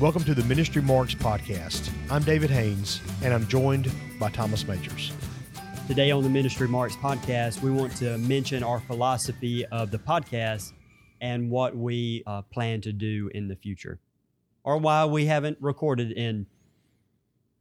Welcome to the Ministry Marks podcast. I'm David Haynes, and I'm joined by Thomas Majors. Today on the Ministry Marks podcast, we want to mention our philosophy of the podcast and what we uh, plan to do in the future, or why we haven't recorded in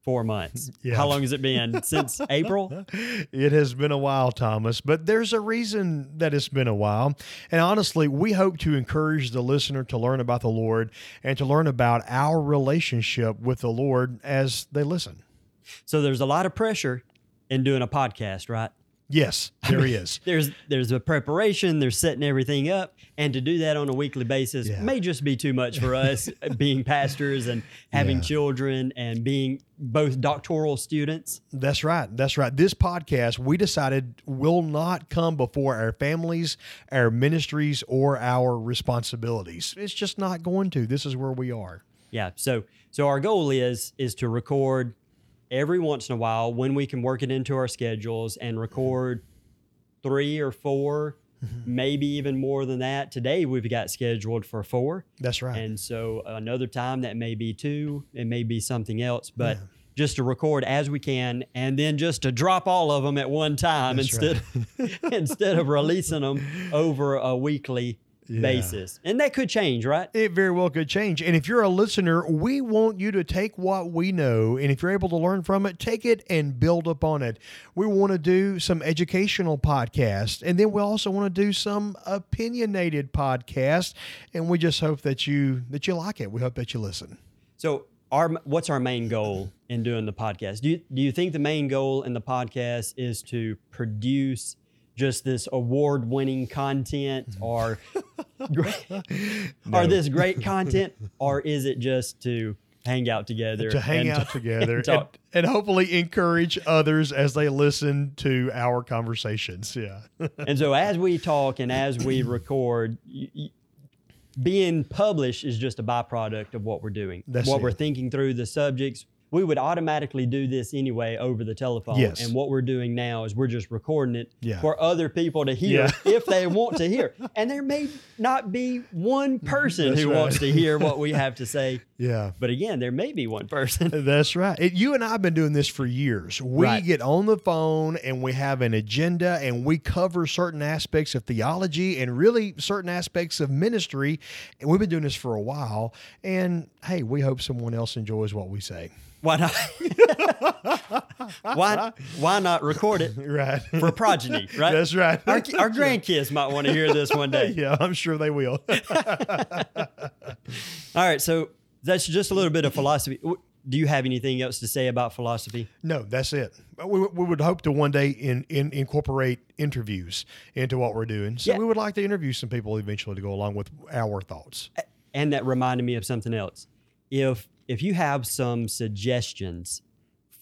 four months. Yeah. How long has it been? Since April? It has been a while, Thomas, but there's a reason that it's been a while. And honestly, we hope to encourage the listener to learn about the Lord and to learn about our relationship with the Lord as they listen. So there's a lot of pressure in doing a podcast, right? Yes, there he is. There's there's a preparation, there's setting everything up, and to do that on a weekly basis Yeah. may just be too much for us being pastors and having Yeah. children and being both doctoral students. That's right. That's right. This podcast, we decided, will not come before our families, our ministries, or our responsibilities. It's just not going to. This is where we are. Yeah. So so our goal is is to record every once in a while when we can work it into our schedules and mm-hmm. record three or 4 mm-hmm. maybe even more than that. Today we've got scheduled for four. That's right. And so another time that may be two, it may be something else, but Yeah. just to record as we can and then just to drop all of them at one time That's instead instead of releasing them over a weekly Yeah. basis. And that could change, right? It very well could change. And if you're a listener, we want you to take what we know, and if you're able to learn from it, take it and build upon it. We want to do some educational podcasts, and then we also want to do some opinionated podcasts. And we just hope that you that you like it. We hope that you listen. So, our what's our main goal in doing the podcast? Do you do you think the main goal in the podcast is to produce just this award-winning content, mm-hmm. or great, or this great content, or is it just to hang out together, to hang and out to- together and and, and hopefully encourage others as they listen to our conversations. Yeah. and so, as we talk and as we record. y y being published is just a byproduct of what we're doing. That's what it. we're thinking through the subjects. We would automatically do this anyway over the telephone. Yes. And what we're doing now is we're just recording it Yeah. for other people to hear Yeah. if they want to hear. And there may not be one person That's who right. wants to hear what we have to say. yeah. But again, there may be one person. That's right. It, you and I have been doing this for years. We Right. get on the phone and we have an agenda and we cover certain aspects of theology and really certain aspects of ministry. And we've been doing this for a while. And hey, we hope someone else enjoys what we say. Why not? why, why not record it Right. for progeny, right? That's right. Our, our grandkids might want to hear this one day. yeah, I'm sure they will. All right, so that's just a little bit of philosophy. Do you have anything else to say about philosophy? No, that's it. But we, we would hope to one day in, in incorporate interviews into what we're doing. So Yeah. we would like to interview some people eventually to go along with our thoughts. And that reminded me of something else. If if you have some suggestions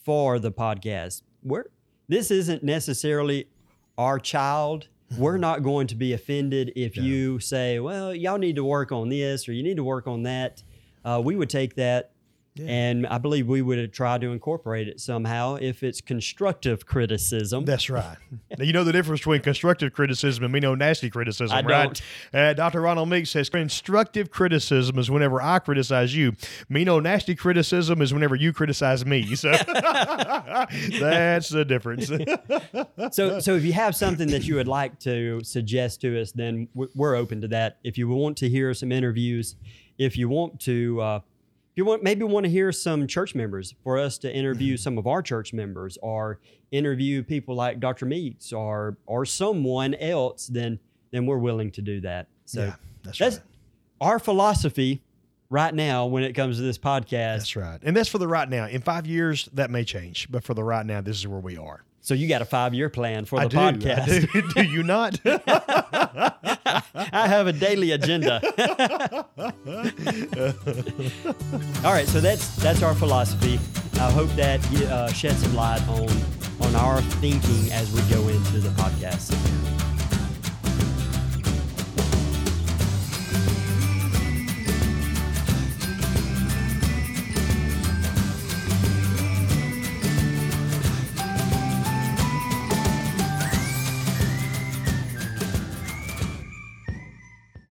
for the podcast, we're this isn't necessarily our child. We're not going to be offended if you say, "Well, y'all need to work on this" or "You need to work on that." Uh, we would take that, and I believe we would try to incorporate it somehow if it's constructive criticism. That's right. now, you know the difference between constructive criticism and me know nasty criticism, I right? Uh, Dr. Ronald Meek says constructive criticism is whenever I criticize you. Me know nasty criticism is whenever you criticize me. So that's the difference. so so if you have something that you would like to suggest to us then we're open to that if you want to hear some interviews if you want to uh, you want maybe want to hear some church members for us to interview Mm-hmm. some of our church members or interview people like dr meeks or or someone else then then we're willing to do that so Yeah, that's that's right. our philosophy right now when it comes to this podcast That's right. And that's for the right now. In five years, that may change. But for the right now, this is where we are. So you got a five-year plan for the I do. podcast I do. do you not? I have a daily agenda. All right, so that's that's our philosophy. I hope that uh, sheds some light on on our thinking as we go into the podcast.